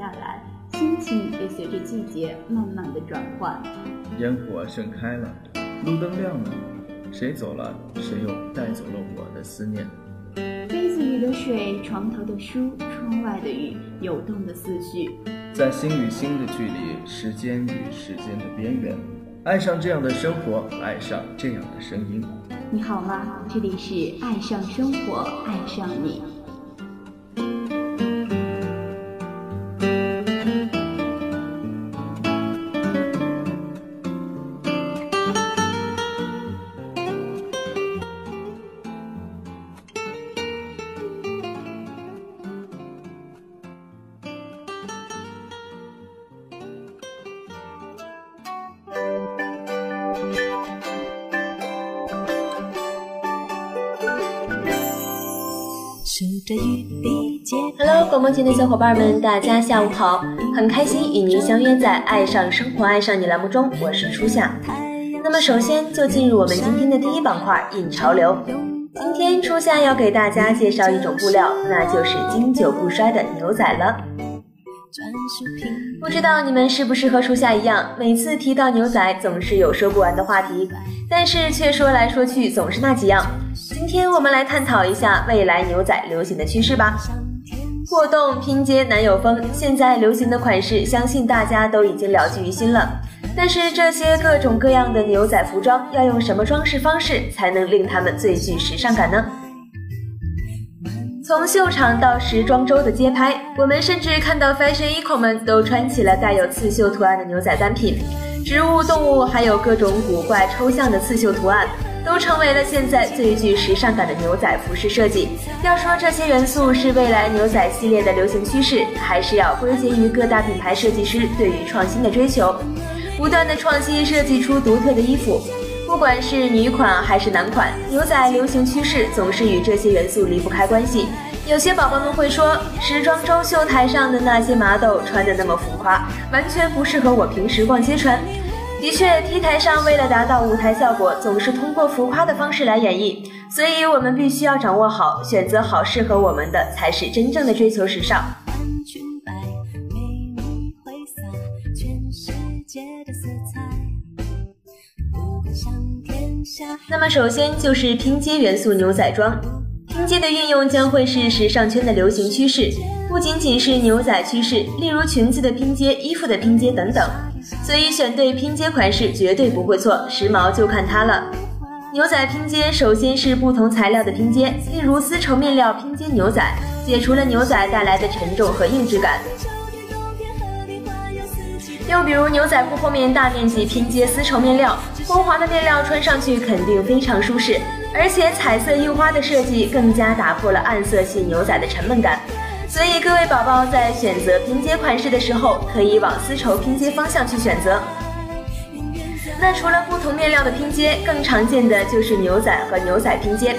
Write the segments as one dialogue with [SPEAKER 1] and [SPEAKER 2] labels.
[SPEAKER 1] 下来，心情也随着季节慢慢的转换。
[SPEAKER 2] 烟火盛开了，路灯亮了，谁走了，谁又带走了我的思念。
[SPEAKER 1] 杯子里的水，床头的书，窗外的雨，游动的思绪，
[SPEAKER 2] 在心与心的距离，时间与时间的边缘，爱上这样的生活，爱上这样的声音。
[SPEAKER 1] 你好吗？这里是爱上生活，爱上你。
[SPEAKER 3] Hello，广播前的小伙伴们，大家下午好！很开心与您相约在《爱上生活，爱上你》栏目中，我是初夏。那么首先就进入我们今天的第一板块——引潮流。今天初夏要给大家介绍一种布料，那就是经久不衰的牛仔了。不知道你们是不是和初夏一样，每次提到牛仔，总是有说不完的话题，但是却说来说去总是那几样。今天我们来探讨一下未来牛仔流行的趋势吧。破洞、拼接、男友风，现在流行的款式，相信大家都已经了然于心了。但是这些各种各样的牛仔服装，要用什么装饰方式才能令它们最具时尚感呢？从秀场到时装周的街拍，我们甚至看到 fashion icon 们都穿起了带有刺绣图案的牛仔单品，植物、动物，还有各种古怪抽象的刺绣图案，都成为了现在最具时尚感的牛仔服饰设计。要说这些元素是未来牛仔系列的流行趋势，还是要归结于各大品牌设计师对于创新的追求，不断的创新设计出独特的衣服。不管是女款还是男款，牛仔流行趋势总是与这些元素离不开关系。有些宝宝们会说，时装周秀台上的那些麻豆穿的那么浮夸，完全不适合我平时逛街穿。的确，T 台上为了达到舞台效果，总是通过浮夸的方式来演绎，所以我们必须要掌握好，选择好适合我们的，才是真正的追求时尚。那么首先就是拼接元素牛仔装，拼接的运用将会是时尚圈的流行趋势，不仅仅是牛仔趋势，例如裙子的拼接、衣服的拼接等等。所以选对拼接款式绝对不会错，时髦就看它了。牛仔拼接首先是不同材料的拼接，例如丝绸面料拼接牛仔，解除了牛仔带来的沉重和硬质感。又比如牛仔裤后面大面积拼接丝绸面料，光滑的面料穿上去肯定非常舒适，而且彩色印花的设计更加打破了暗色系牛仔的沉闷感。所以各位宝宝在选择拼接款式的时候，可以往丝绸拼接方向去选择。那除了不同面料的拼接，更常见的就是牛仔和牛仔拼接。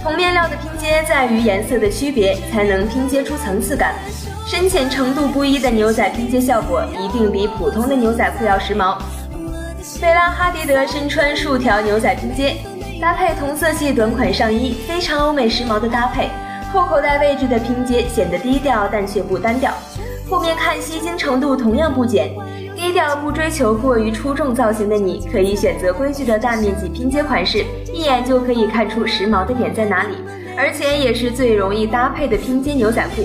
[SPEAKER 3] 同面料的拼接在于颜色的区别，才能拼接出层次感。深浅程度不一的牛仔拼接效果一定比普通的牛仔裤要时髦。贝拉哈迪德身穿竖条牛仔拼接，搭配同色系短款上衣，非常欧美时髦的搭配。后口袋位置的拼接显得低调，但却不单调。后面看吸睛程度同样不减。低调不追求过于出众造型的你，可以选择规矩的大面积拼接款式，一眼就可以看出时髦的点在哪里，而且也是最容易搭配的拼接牛仔裤。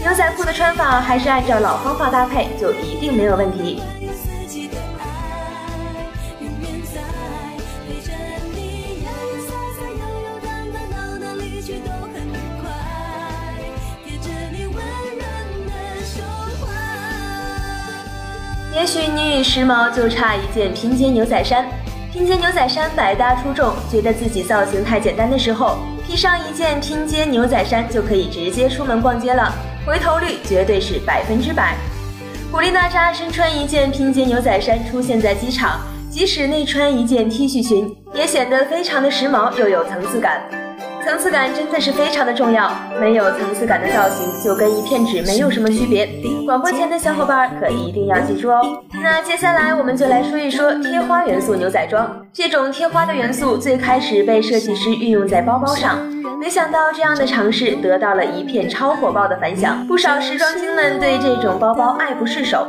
[SPEAKER 3] 牛仔裤的穿法还是按照老方法搭配，就一定没有问题。也许你与时髦就差一件拼接牛仔衫，拼接牛仔衫百搭出众，觉得自己造型太简单的时候，披上一件拼接牛仔衫就可以直接出门逛街了。回头率绝对是百分之百。古力娜扎身穿一件拼接牛仔衫出现在机场，即使内穿一件 T 恤裙，也显得非常的时髦又有层次感。层次感真的是非常的重要，没有层次感的造型就跟一片纸没有什么区别。广播前的小伙伴可一定要记住哦。那接下来我们就来说一说贴花元素牛仔装。这种贴花的元素最开始被设计师运用在包包上，没想到这样的尝试得到了一片超火爆的反响，不少时装精们对这种包包爱不释手。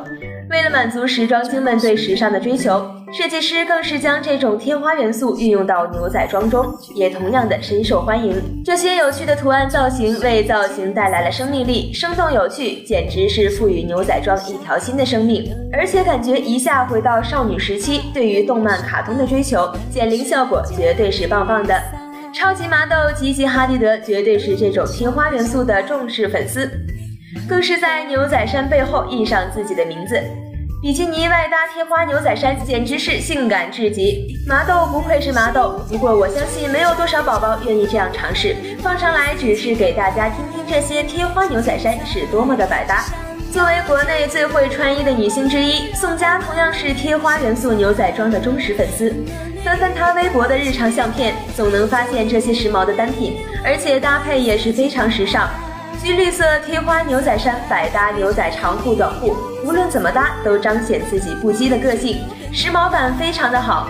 [SPEAKER 3] 为了满足时装精们对时尚的追求，设计师更是将这种贴花元素运用到牛仔装中，也同样的深受欢迎。这些有趣的图案造型为造型带来了生命力，生动有趣，简直是赋予牛仔装一条新的生命。而且感觉一下回到少女时期，对于动漫卡通的追求，减龄效果绝对是棒棒的。超级麻豆吉吉哈迪德绝对是这种贴花元素的重视粉丝。更是在牛仔衫背后印上自己的名字，比基尼外搭贴花牛仔衫，简直是性感至极。麻豆不愧是麻豆，不过我相信没有多少宝宝愿意这样尝试。放上来只是给大家听听这些贴花牛仔衫是多么的百搭。作为国内最会穿衣的女星之一，宋佳同样是贴花元素牛仔装的忠实粉丝。翻翻她微博的日常相片，总能发现这些时髦的单品，而且搭配也是非常时尚。橘绿色贴花牛仔衫，百搭牛仔长裤、短裤，无论怎么搭都彰显自己不羁的个性，时髦感非常的好。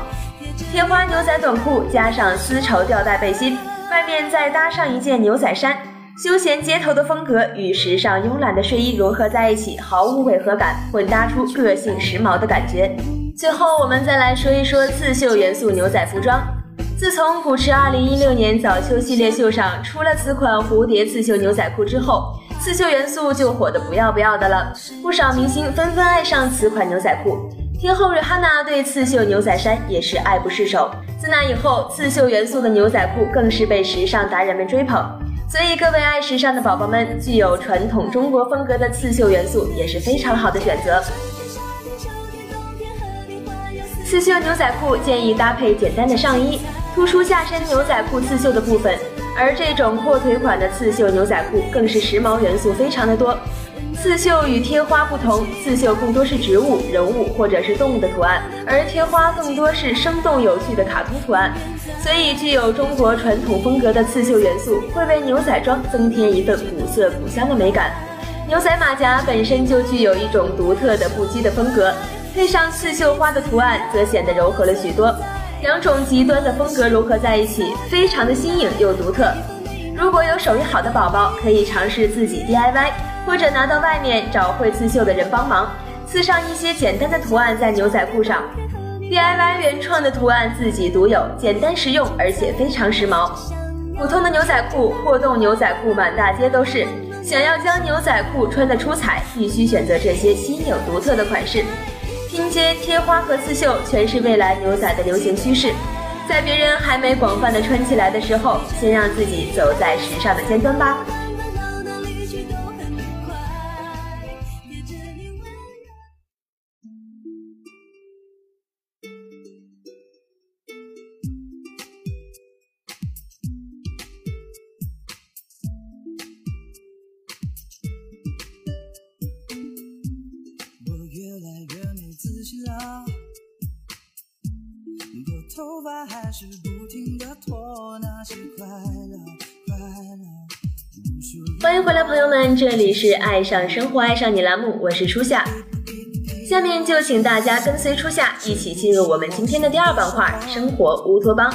[SPEAKER 3] 贴花牛仔短裤加上丝绸吊带背心，外面再搭上一件牛仔衫，休闲街头的风格与时尚慵懒的睡衣融合在一起，毫无违和感，混搭出个性时髦的感觉。最后，我们再来说一说刺绣元素牛仔服装。自从古驰2016年早秋系列秀上出了此款蝴蝶刺绣牛仔裤之后，刺绣元素就火得不要不要的了。不少明星纷纷爱上此款牛仔裤，天后瑞哈娜对刺绣牛仔衫也是爱不释手。自那以后，刺绣元素的牛仔裤更是被时尚达人们追捧。所以，各位爱时尚的宝宝们，具有传统中国风格的刺绣元素也是非常好的选择。刺绣牛仔裤建议搭配简单的上衣。突出下身牛仔裤刺绣的部分，而这种阔腿款的刺绣牛仔裤更是时髦元素非常的多。刺绣与贴花不同，刺绣更多是植物、人物或者是动物的图案，而贴花更多是生动有趣的卡通图案。所以，具有中国传统风格的刺绣元素会为牛仔装增添一份古色古香的美感。牛仔马甲本身就具有一种独特的不羁的风格，配上刺绣花的图案，则显得柔和了许多。两种极端的风格融合在一起，非常的新颖又独特。如果有手艺好的宝宝，可以尝试自己 DIY，或者拿到外面找会刺绣的人帮忙，刺上一些简单的图案在牛仔裤上。DIY 原创的图案自己独有，简单实用，而且非常时髦。普通的牛仔裤、破洞牛仔裤满大街都是，想要将牛仔裤穿得出彩，必须选择这些新颖独特的款式。拼接、贴花和刺绣全是未来牛仔的流行趋势，在别人还没广泛的穿起来的时候，先让自己走在时尚的尖端吧。头发还是不停的拖，那些快乐快乐。欢迎回来，朋友们，这里是爱上生活，爱上你栏目，我是初夏。下面就请大家跟随初夏一起进入我们今天的第二板块——生活乌托邦。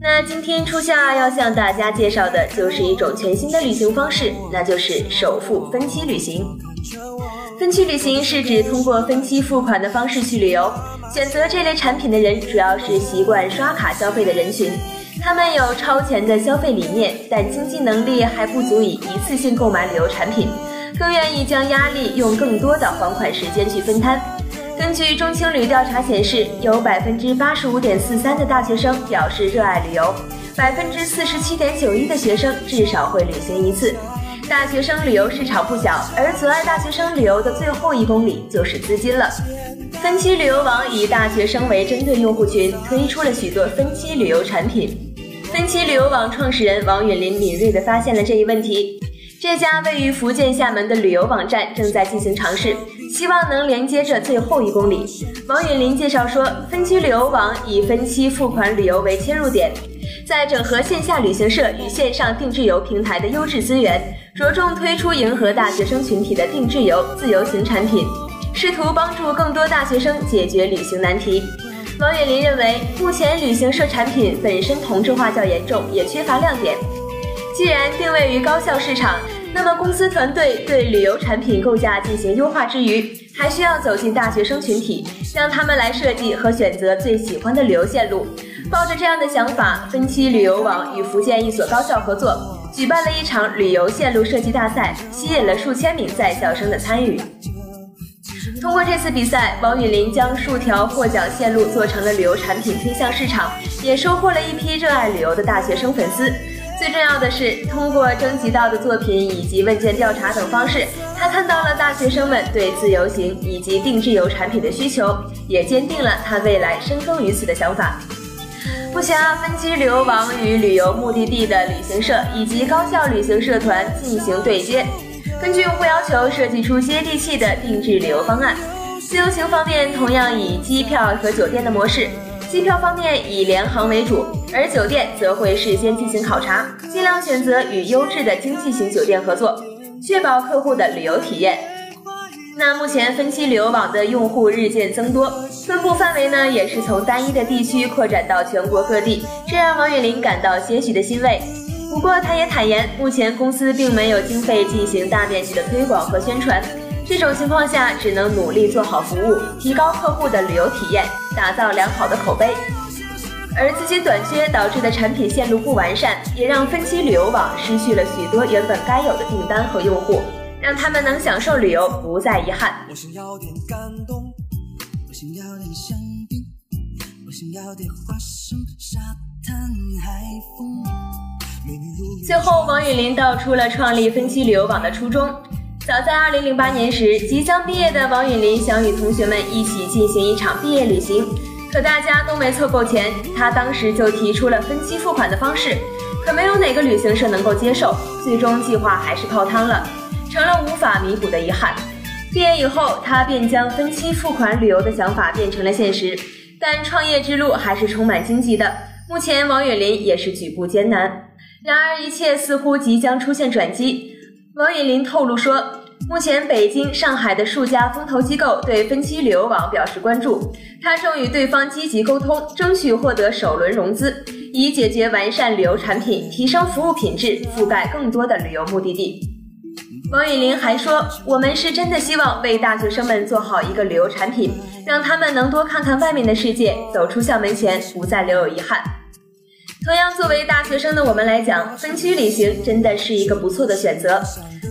[SPEAKER 3] 那今天初夏要向大家介绍的就是一种全新的旅行方式，那就是首付分期旅行。分期旅行是指通过分期付款的方式去旅游。选择这类产品的人主要是习惯刷卡消费的人群，他们有超前的消费理念，但经济能力还不足以一次性购买旅游产品，更愿意将压力用更多的还款时间去分摊。根据中青旅调查显示，有百分之八十五点四三的大学生表示热爱旅游，百分之四十七点九一的学生至少会旅行一次。大学生旅游市场不小，而阻碍大学生旅游的最后一公里就是资金了。分期旅游网以大学生为针对用户群，推出了许多分期旅游产品。分期旅游网创始人王允林敏锐地发现了这一问题。这家位于福建厦门的旅游网站正在进行尝试，希望能连接这最后一公里。王允林介绍说，分期旅游网以分期付款旅游为切入点。在整合线下旅行社与线上定制游平台的优质资源，着重推出迎合大学生群体的定制游、自由行产品，试图帮助更多大学生解决旅行难题。王远林认为，目前旅行社产品本身同质化较严重，也缺乏亮点。既然定位于高校市场，那么公司团队对旅游产品构架进行优化之余，还需要走进大学生群体，让他们来设计和选择最喜欢的旅游线路。抱着这样的想法，分期旅游网与福建一所高校合作，举办了一场旅游线路设计大赛，吸引了数千名在校生的参与。通过这次比赛，王雨林将数条获奖线路做成了旅游产品推向市场，也收获了一批热爱旅游的大学生粉丝。最重要的是，通过征集到的作品以及问卷调查等方式，他看到了大学生们对自由行以及定制游产品的需求，也坚定了他未来深耕于此的想法。目前啊，分期旅游网与旅游目的地的旅行社以及高校旅行社团进行对接，根据用户要求设计出接地气的定制旅游方案。自由行方面，同样以机票和酒店的模式。机票方面以联航为主，而酒店则会事先进行考察，尽量选择与优质的经济型酒店合作，确保客户的旅游体验。那目前分期旅游网的用户日渐增多，分布范围呢也是从单一的地区扩展到全国各地，这让王雨林感到些许的欣慰。不过他也坦言，目前公司并没有经费进行大面积的推广和宣传。这种情况下，只能努力做好服务，提高客户的旅游体验，打造良好的口碑。而资金短缺导致的产品线路不完善，也让分期旅游网失去了许多原本该有的订单和用户，让他们能享受旅游，不再遗憾。我想要点感动，我想要点香槟，我想要点花生、沙滩、海风最后，王雨林道出了创立分期旅游网的初衷。早在2008年时，即将毕业的王雨林想与同学们一起进行一场毕业旅行，可大家都没凑够钱。他当时就提出了分期付款的方式，可没有哪个旅行社能够接受，最终计划还是泡汤了，成了无法弥补的遗憾。毕业以后，他便将分期付款旅游的想法变成了现实，但创业之路还是充满荆棘的。目前，王雨林也是举步艰难。然而，一切似乎即将出现转机。王雨林透露说，目前北京、上海的数家风投机构对分期旅游网表示关注，他正与对方积极沟通，争取获得首轮融资，以解决完善旅游产品、提升服务品质、覆盖更多的旅游目的地。王雨林还说，我们是真的希望为大学生们做好一个旅游产品，让他们能多看看外面的世界，走出校门前不再留有遗憾。同样，作为大学生的我们来讲，分期旅行真的是一个不错的选择。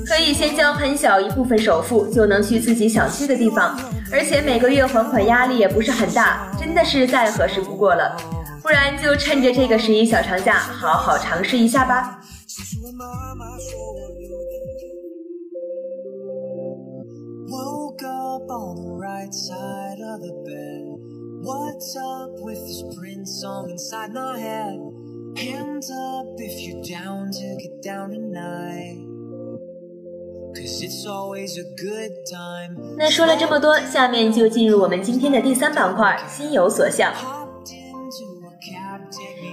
[SPEAKER 3] 可以先交很小一部分首付，就能去自己想去的地方，而且每个月还款压力也不是很大，真的是再合适不过了。不然就趁着这个十一小长假，好好尝试一下吧。What's up with this Prince song inside my head? Hands up if you're down to get down tonight. 那说了这么多，下面就进入我们今天的第三板块——心有所向。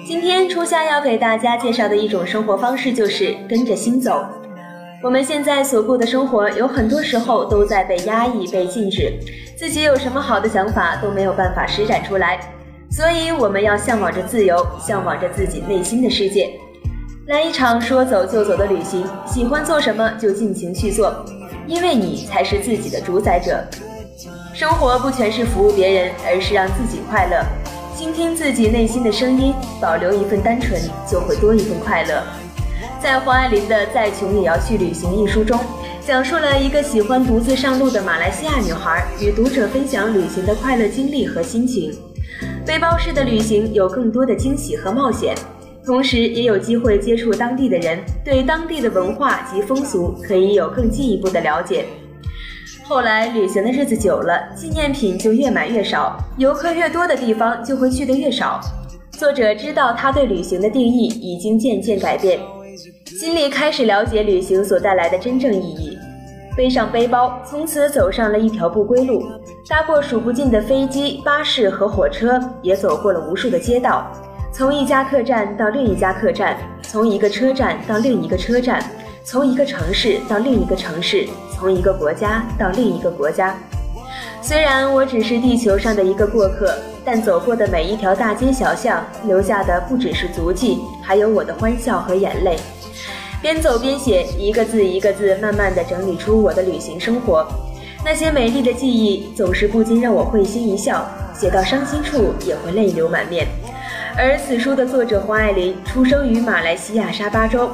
[SPEAKER 3] 今天初夏要给大家介绍的一种生活方式就是跟着心走。我们现在所过的生活，有很多时候都在被压抑、被禁止。自己有什么好的想法都没有办法施展出来，所以我们要向往着自由，向往着自己内心的世界，来一场说走就走的旅行。喜欢做什么就尽情去做，因为你才是自己的主宰者。生活不全是服务别人，而是让自己快乐。倾听自己内心的声音，保留一份单纯，就会多一份快乐。在黄爱玲的《再穷也要去旅行》一书中。讲述了一个喜欢独自上路的马来西亚女孩与读者分享旅行的快乐经历和心情。背包式的旅行有更多的惊喜和冒险，同时也有机会接触当地的人，对当地的文化及风俗可以有更进一步的了解。后来旅行的日子久了，纪念品就越买越少，游客越多的地方就会去的越少。作者知道他对旅行的定义已经渐渐改变。心里开始了解旅行所带来的真正意义，背上背包，从此走上了一条不归路，搭过数不尽的飞机、巴士和火车，也走过了无数的街道，从一家客栈到另一家客栈，从一个车站到另一个车站，从一个城市到另一个城市，从一个国家到另一个国家。虽然我只是地球上的一个过客，但走过的每一条大街小巷，留下的不只是足迹，还有我的欢笑和眼泪。边走边写，一个字一个字，慢慢地整理出我的旅行生活。那些美丽的记忆，总是不禁让我会心一笑，写到伤心处也会泪流满面。而此书的作者黄爱玲出生于马来西亚沙巴州，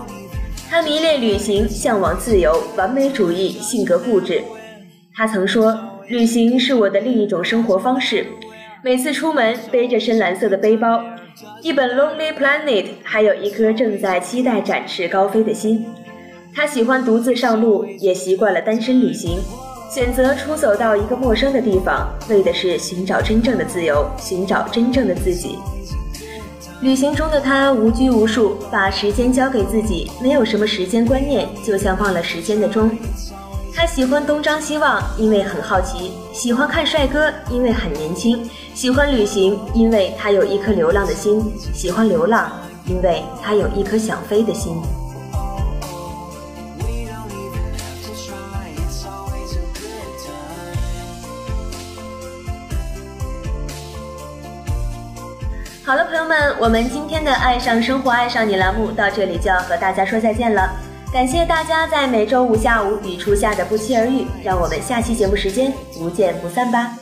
[SPEAKER 3] 她迷恋旅行，向往自由，完美主义，性格固执。她曾说。旅行是我的另一种生活方式。每次出门，背着深蓝色的背包，一本《Lonely Planet》，还有一颗正在期待展翅高飞的心。她喜欢独自上路，也习惯了单身旅行。选择出走到一个陌生的地方，为的是寻找真正的自由，寻找真正的自己。旅行中的他无拘无束，把时间交给自己，没有什么时间观念，就像忘了时间的钟。他喜欢东张西望，因为很好奇；喜欢看帅哥，因为很年轻；喜欢旅行，因为他有一颗流浪的心；喜欢流浪，因为他有一颗想飞的心。好了，朋友们，我们今天的《爱上生活，爱上你》栏目到这里就要和大家说再见了。感谢大家在每周五下午与初夏的不期而遇，让我们下期节目时间不见不散吧。